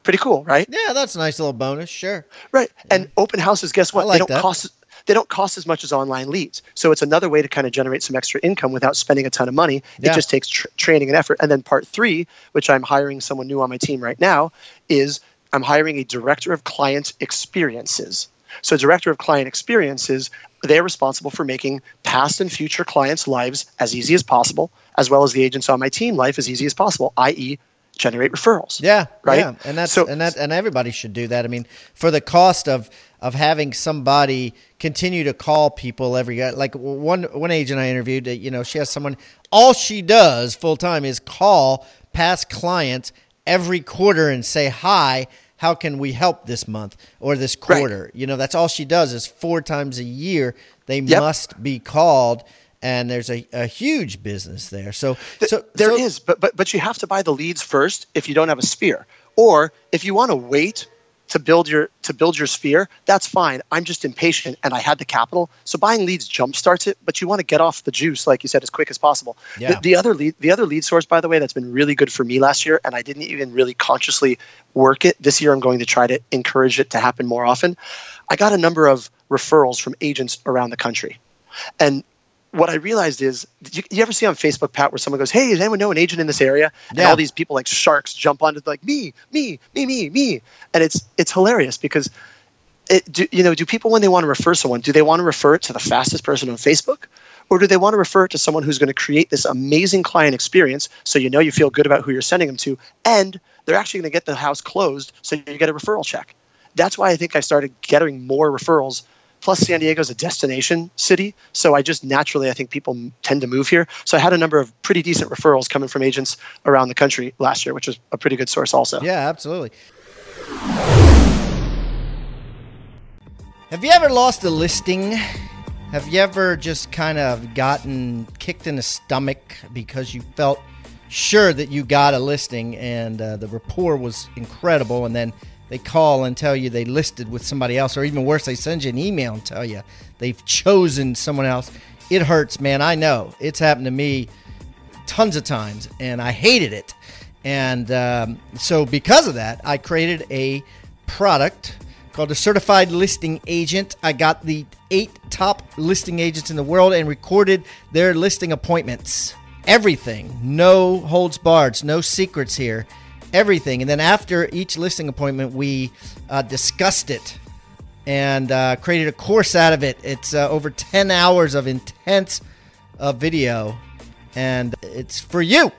Pretty cool, right? Yeah, that's a nice little bonus. Sure. Right. And open houses, guess what? like they don't that. cost they don't cost as much as online leads. So it's another way to kind of generate some extra income without spending a ton of money. Yeah. It just takes tr- training and effort. And then part three, which I'm hiring someone new on my team right now, is I'm hiring a director of client experiences. So director of client experiences, they're responsible for making past and future clients' lives as easy as possible, as well as the agents on my team life as easy as possible, i.e., generate referrals. Yeah, Right? Yeah, and that's So- and that and everybody should do that. I mean, for the cost of of having somebody continue to call people every like one one agent I interviewed, uh, you know, she has someone all she does full time is call past clients every quarter and say hi. How can we help this month or this Right. quarter? You know, that's all she does is four times a year. They Yep. must be called, and there's a, a huge business there. So, so There so- is, but but but you have to buy the leads first if you don't have a sphere, or if you want to wait to build your to build your sphere. That's fine. I'm just impatient, and I had the capital, so buying leads jumpstarts it. But you want to get off the juice, like you said, as quick as possible. Yeah. The, the other lead, the other lead source, by the way, that's been really good for me last year, and I didn't even really consciously work it. This year, I'm going to try to encourage it to happen more often. I got a number of referrals from agents around the country, and what I realized is, you, you ever see on Facebook, Pat, where someone goes, "Hey, does anyone know an agent in this area?" And Yeah. all these people like sharks jump onto like me, me, me, me, me, and it's it's hilarious because, it, do, you know, do people when they want to refer someone, do they want to refer it to the fastest person on Facebook, or do they want to refer it to someone who's going to create this amazing client experience so you know you feel good about who you're sending them to, and they're actually going to get the house closed so you get a referral check. That's why I think I started getting more referrals Plus, San Diego is a destination city, so I just naturally I think people tend to move here. So I had a number of pretty decent referrals coming from agents around the country last year, which was a pretty good source also. Yeah, absolutely. Have you ever lost a listing? Have you ever just kind of gotten kicked in the stomach because you felt sure that you got a listing and uh, the rapport was incredible, and then they call and tell you they listed with somebody else, or even worse, they send you an email and tell you they've chosen someone else? It hurts, man. I know. It's happened to me tons of times, and I hated it. And um, so, because of that, I created a product called a certified listing agent. I got the eight top listing agents in the world and recorded their listing appointments. Everything, no holds barred, no secrets here. Everything. And then after each listing appointment, we uh, discussed it and uh, created a course out of it. It's uh, over 10 hours of intense uh, video, and it's for you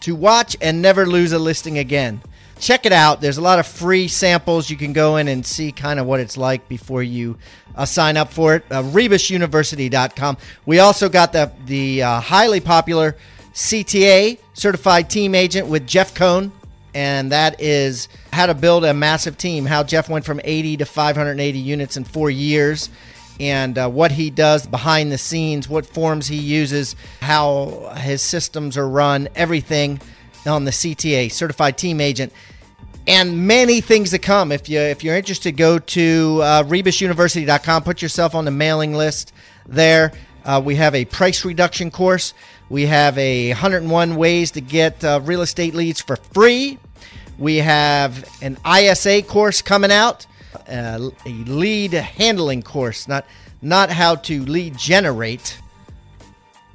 to watch and never lose a listing again. Check it out. There's a lot of free samples. You can go in and see kind of what it's like before you uh, sign up for it. Uh, RebusUniversity.com. We also got the the highly popular CTA Certified Team Agent with Jeff Cohn, and that is how to build a massive team. How Jeff went from 80 to 580 units in four years and uh, what he does behind the scenes, what forms he uses, how his systems are run, everything on the CTA, Certified Team Agent, and many things to come. If you if you're interested, go to uh, rebusuniversity.com. Put yourself on the mailing list there. Uh, we have a price reduction course. We have a 101 ways to get uh, real estate leads for free. We have an ISA course coming out, uh, a lead handling course, not not how to lead generate.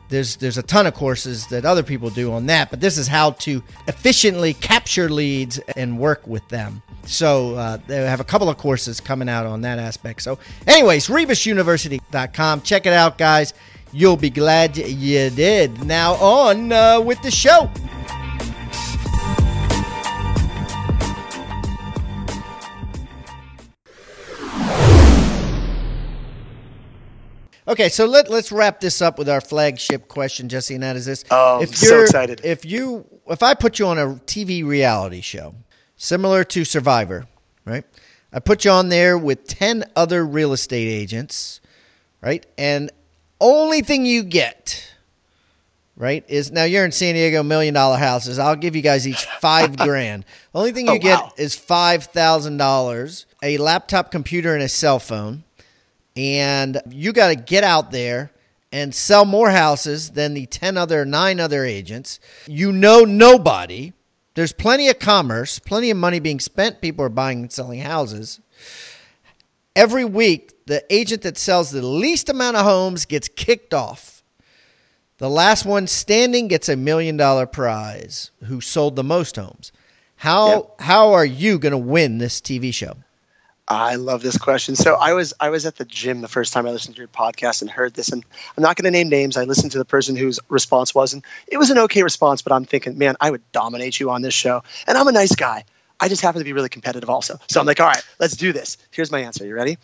There's there's a ton of courses that other people do on that, but this is how to efficiently capture leads and work with them. So uh, they have a couple of courses coming out on that aspect. So, anyways, RebusUniversity.com. Check it out, guys. You'll be glad you did. Now on uh, with the show. Okay, so let let's wrap this up with our flagship question, Jesse, and that is this: Oh, I'm so excited. If you, if I put you on a TV reality show similar to Survivor, right? I put you on there with ten other real estate agents, right? And only thing you get, right, is now you're in San Diego, million dollar houses. I'll give you guys each five <laughs> grand. Only thing oh, you Oh, get wow. is five thousand dollars, a laptop computer, and a cell phone and you got to get out there and sell more houses than the 10 other 9 other agents you know nobody there's plenty of commerce plenty of money being spent people are buying and selling houses every week the agent that sells the least amount of homes gets kicked off the last one standing gets a million dollar prize who sold the most homes how Yep. how are you going to win this tv show I love this question. So I was I was at the gym the first time I listened to your podcast and heard this, and I'm not going to name names. I listened to the person whose response was, and it was an okay response. But I'm thinking, man, I would dominate you on this show, and I'm a nice guy. I just happen to be really competitive, also. So I'm like, all right, let's do this. Here's my answer. You ready?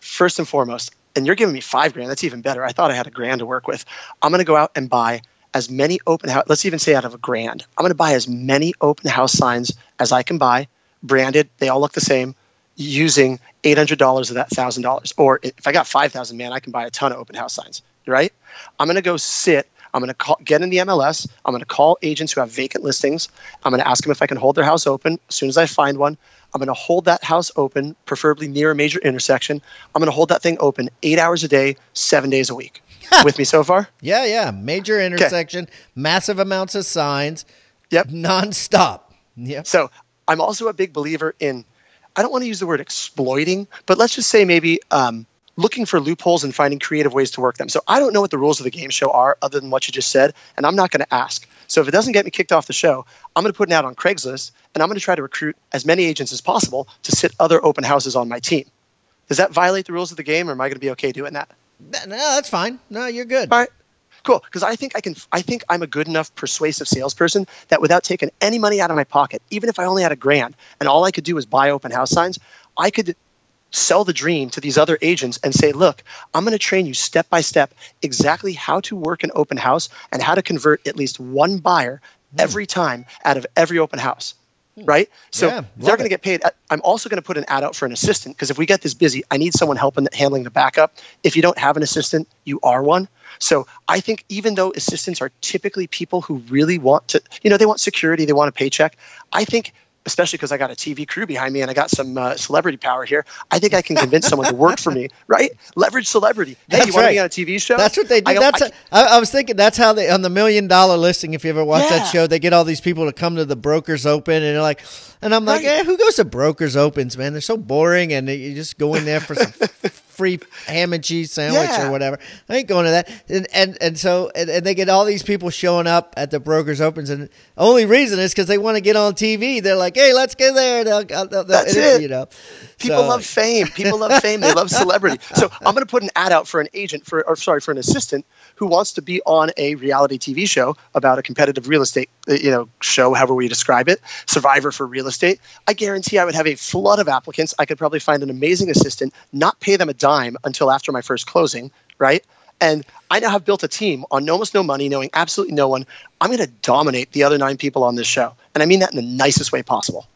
First and foremost, and you're giving me five grand. That's even better. I thought I had a grand to work with. I'm going to go out and buy as many open house. Let's even say out of a grand, I'm going to buy as many open house signs as I can buy, branded. They all look the same using $800 of that $1,000. Or if I got 5,000, man, I can buy a ton of open house signs, right? I'm going to go sit. I'm going to call, get in the MLS. I'm going to call agents who have vacant listings. I'm going to ask them if I can hold their house open as soon as I find one. I'm going to hold that house open, preferably near a major intersection. I'm going to hold that thing open eight hours a day, seven days a week. <laughs> With me so far? Yeah, yeah. Major intersection, massive amounts of signs. Yep. Nonstop. Yep. So I'm also a big believer in, I don't want to use the word exploiting, but let's just say maybe um, looking for loopholes and finding creative ways to work them. So I don't know what the rules of the game show are other than what you just said, and I'm not going to ask. So if it doesn't get me kicked off the show, I'm going to put an ad on Craigslist, and I'm going to try to recruit as many agents as possible to sit other open houses on my team. Does that violate the rules of the game, or am I going to be okay doing that? No, that's fine. No, you're good. All right. Cool, because I think I can. I think I'm a good enough persuasive salesperson that without taking any money out of my pocket, even if I only had a grand, and all I could do was buy open house signs, I could sell the dream to these other agents and say, "Look, I'm going to train you step by step exactly how to work an open house and how to convert at least one buyer every time out of every open house." Right? So Hmm. Yeah, they're going to get paid. I'm also going to put an ad out for an assistant because if we get this busy, I need someone helping handling the backup. If you don't have an assistant, you are one. So I think even though assistants are typically people who really want to, you know, they want security, they want a paycheck. I think, especially because I got a TV crew behind me and I got some uh, celebrity power here, I think I can convince someone to work for me. <laughs> Right? Leverage celebrity. Hey, That's you want to be on a TV show? That's what they do. I that's I- I, I was thinking that's how they on the million dollar listing. If you ever watch that show, they get all these people to come to the brokers open, and they're like, and I'm like, Right. eh, who goes to brokers opens, man? They're so boring, and you just go in there for some <laughs> free ham and cheese sandwich Yeah. or whatever. I ain't going to that. And and, and so and, and they get all these people showing up at the brokers opens, and the only reason is because they want to get on TV. They're like, hey, let's get there. They'll, they'll, they'll, That's it. You know, People So- love fame. People love fame. They love celebrity. So I'm going to put an ad out for an agent for, or sorry, for an assistant who wants to be on a reality TV show about a competitive real estate, uh, you know, show, however we describe it, Survivor for real estate. I guarantee I would have a flood of applicants. I could probably find an amazing assistant, not pay them a dime until after my first closing, right? And I now have built a team on almost no money, knowing absolutely no one. I'm going to dominate the other nine people on this show. And I mean that in the nicest way possible.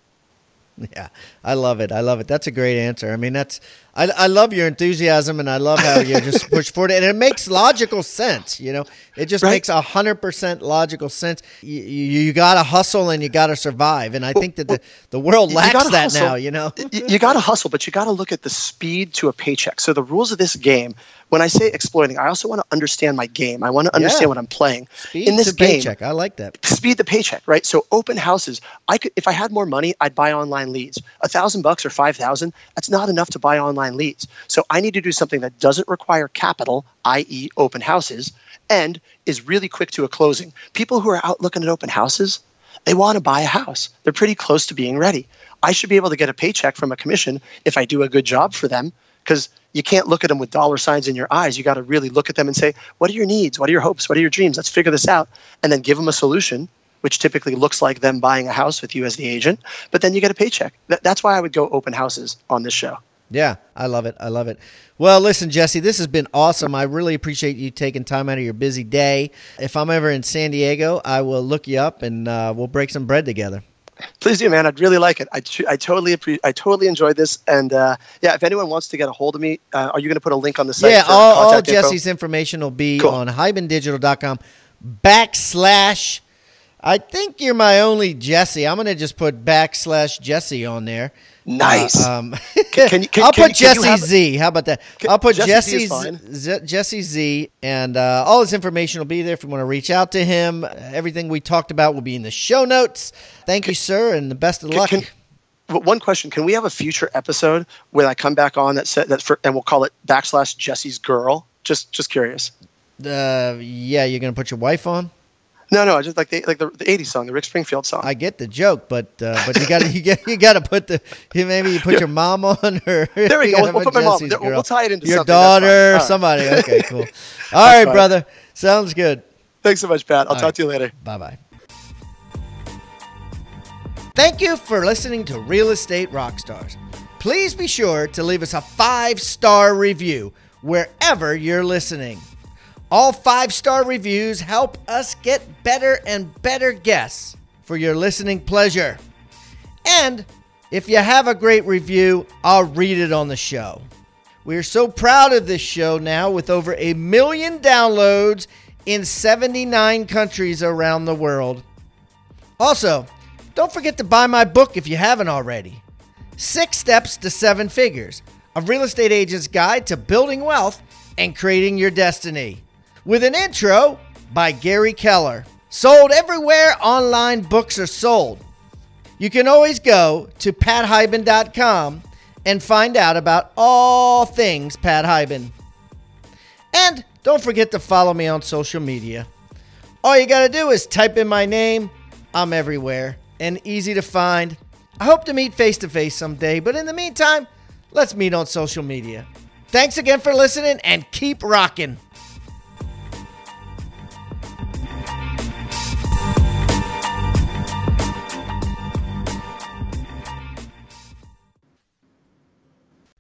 Yeah, I love it. I love it. That's a great answer. I mean, that's I, I love your enthusiasm, and I love how you just <laughs> push forward, and it makes logical sense. You know, it just Right. makes a hundred percent logical sense. You, you, you got to hustle and you got to survive, and I think that the, the world lacks that hustle. now. You know, you, you got to hustle, but you got to look at the speed to a paycheck. So the rules of this game, when I say exploiting, I also want to understand my game. I want to understand Yeah. what I'm playing. speed In this game, paycheck. I like that. speed the paycheck, right? So open houses, I could if I had more money, I'd buy online leads. A thousand bucks or five thousand, that's not enough to buy online leads. So I need to do something that doesn't require capital, i.e., open houses, and is really quick to a closing. People who are out looking at open houses, they want to buy a house. They're pretty close to being ready. I should be able to get a paycheck from a commission if I do a good job for them because you can't look at them with dollar signs in your eyes. You got to really look at them and say, what are your needs? What are your hopes? What are your dreams? Let's figure this out and then give them a solution, which typically looks like them buying a house with you as the agent. But then you get a paycheck. That's why I would go open houses on this show. Yeah, I love it. I love it. Well, listen, Jesse, this has been awesome. I really appreciate you taking time out of your busy day. If I'm ever in San Diego, I will look you up and uh, we'll break some bread together. Please do, man. I'd really like it. I, I totally appre- I totally enjoyed this, and uh, yeah, if anyone wants to get a hold of me, uh, are you going to put a link on the site? Yeah, all, all Jesse's info? information will be cool. on hibandigital.com backslash. I think you're my only Jesse. I'm going to just put backslash Jesse on there. Nice. Uh, um, can, can, <laughs> can, I'll put Jesse have, Z. How about that? I'll put Jesse Z, Jesse Z, and uh, all his information will be there if you want to reach out to him. Everything we talked about will be in the show notes. Thank you, sir, and the best of luck. one question: Can we have a future episode when I come back on that said that for, and we'll call it backslash Jesse's girl? Just just curious. Uh, yeah, you're gonna put your wife on. No, no, I just like the like the, the '80s song, the Rick Springfield song. I get the joke, but uh, but you got to <laughs> you get you got to put the maybe you put your mom on her. <laughs> There we <laughs> go. We'll, we'll put my mom. We'll tie it into your daughter, right. somebody. Okay, cool. All right, fine. brother. Sounds good. Thanks so much, Pat. I'll All talk right. to you later. Bye bye. Thank you for listening to Real Estate Rockstars. Please be sure to leave us a five star review wherever you're listening. All five star reviews help us get better and better guests for your listening pleasure. And if you have a great review, I'll read it on the show. We are so proud of this show now with over a million downloads in 79 countries around the world. Also, don't forget to buy my book if you haven't already Six Steps to Seven Figures A Real Estate Agent's Guide to Building Wealth and Creating Your Destiny with an intro by Gary Keller. Sold everywhere online books are sold. You can always go to pathiban.com and find out about all things Pat Hiban. And don't forget to follow me on social media. All you got to do is type in my name. I'm everywhere and easy to find. I hope to meet face to face someday, but in the meantime, let's meet on social media. Thanks again for listening and keep rocking.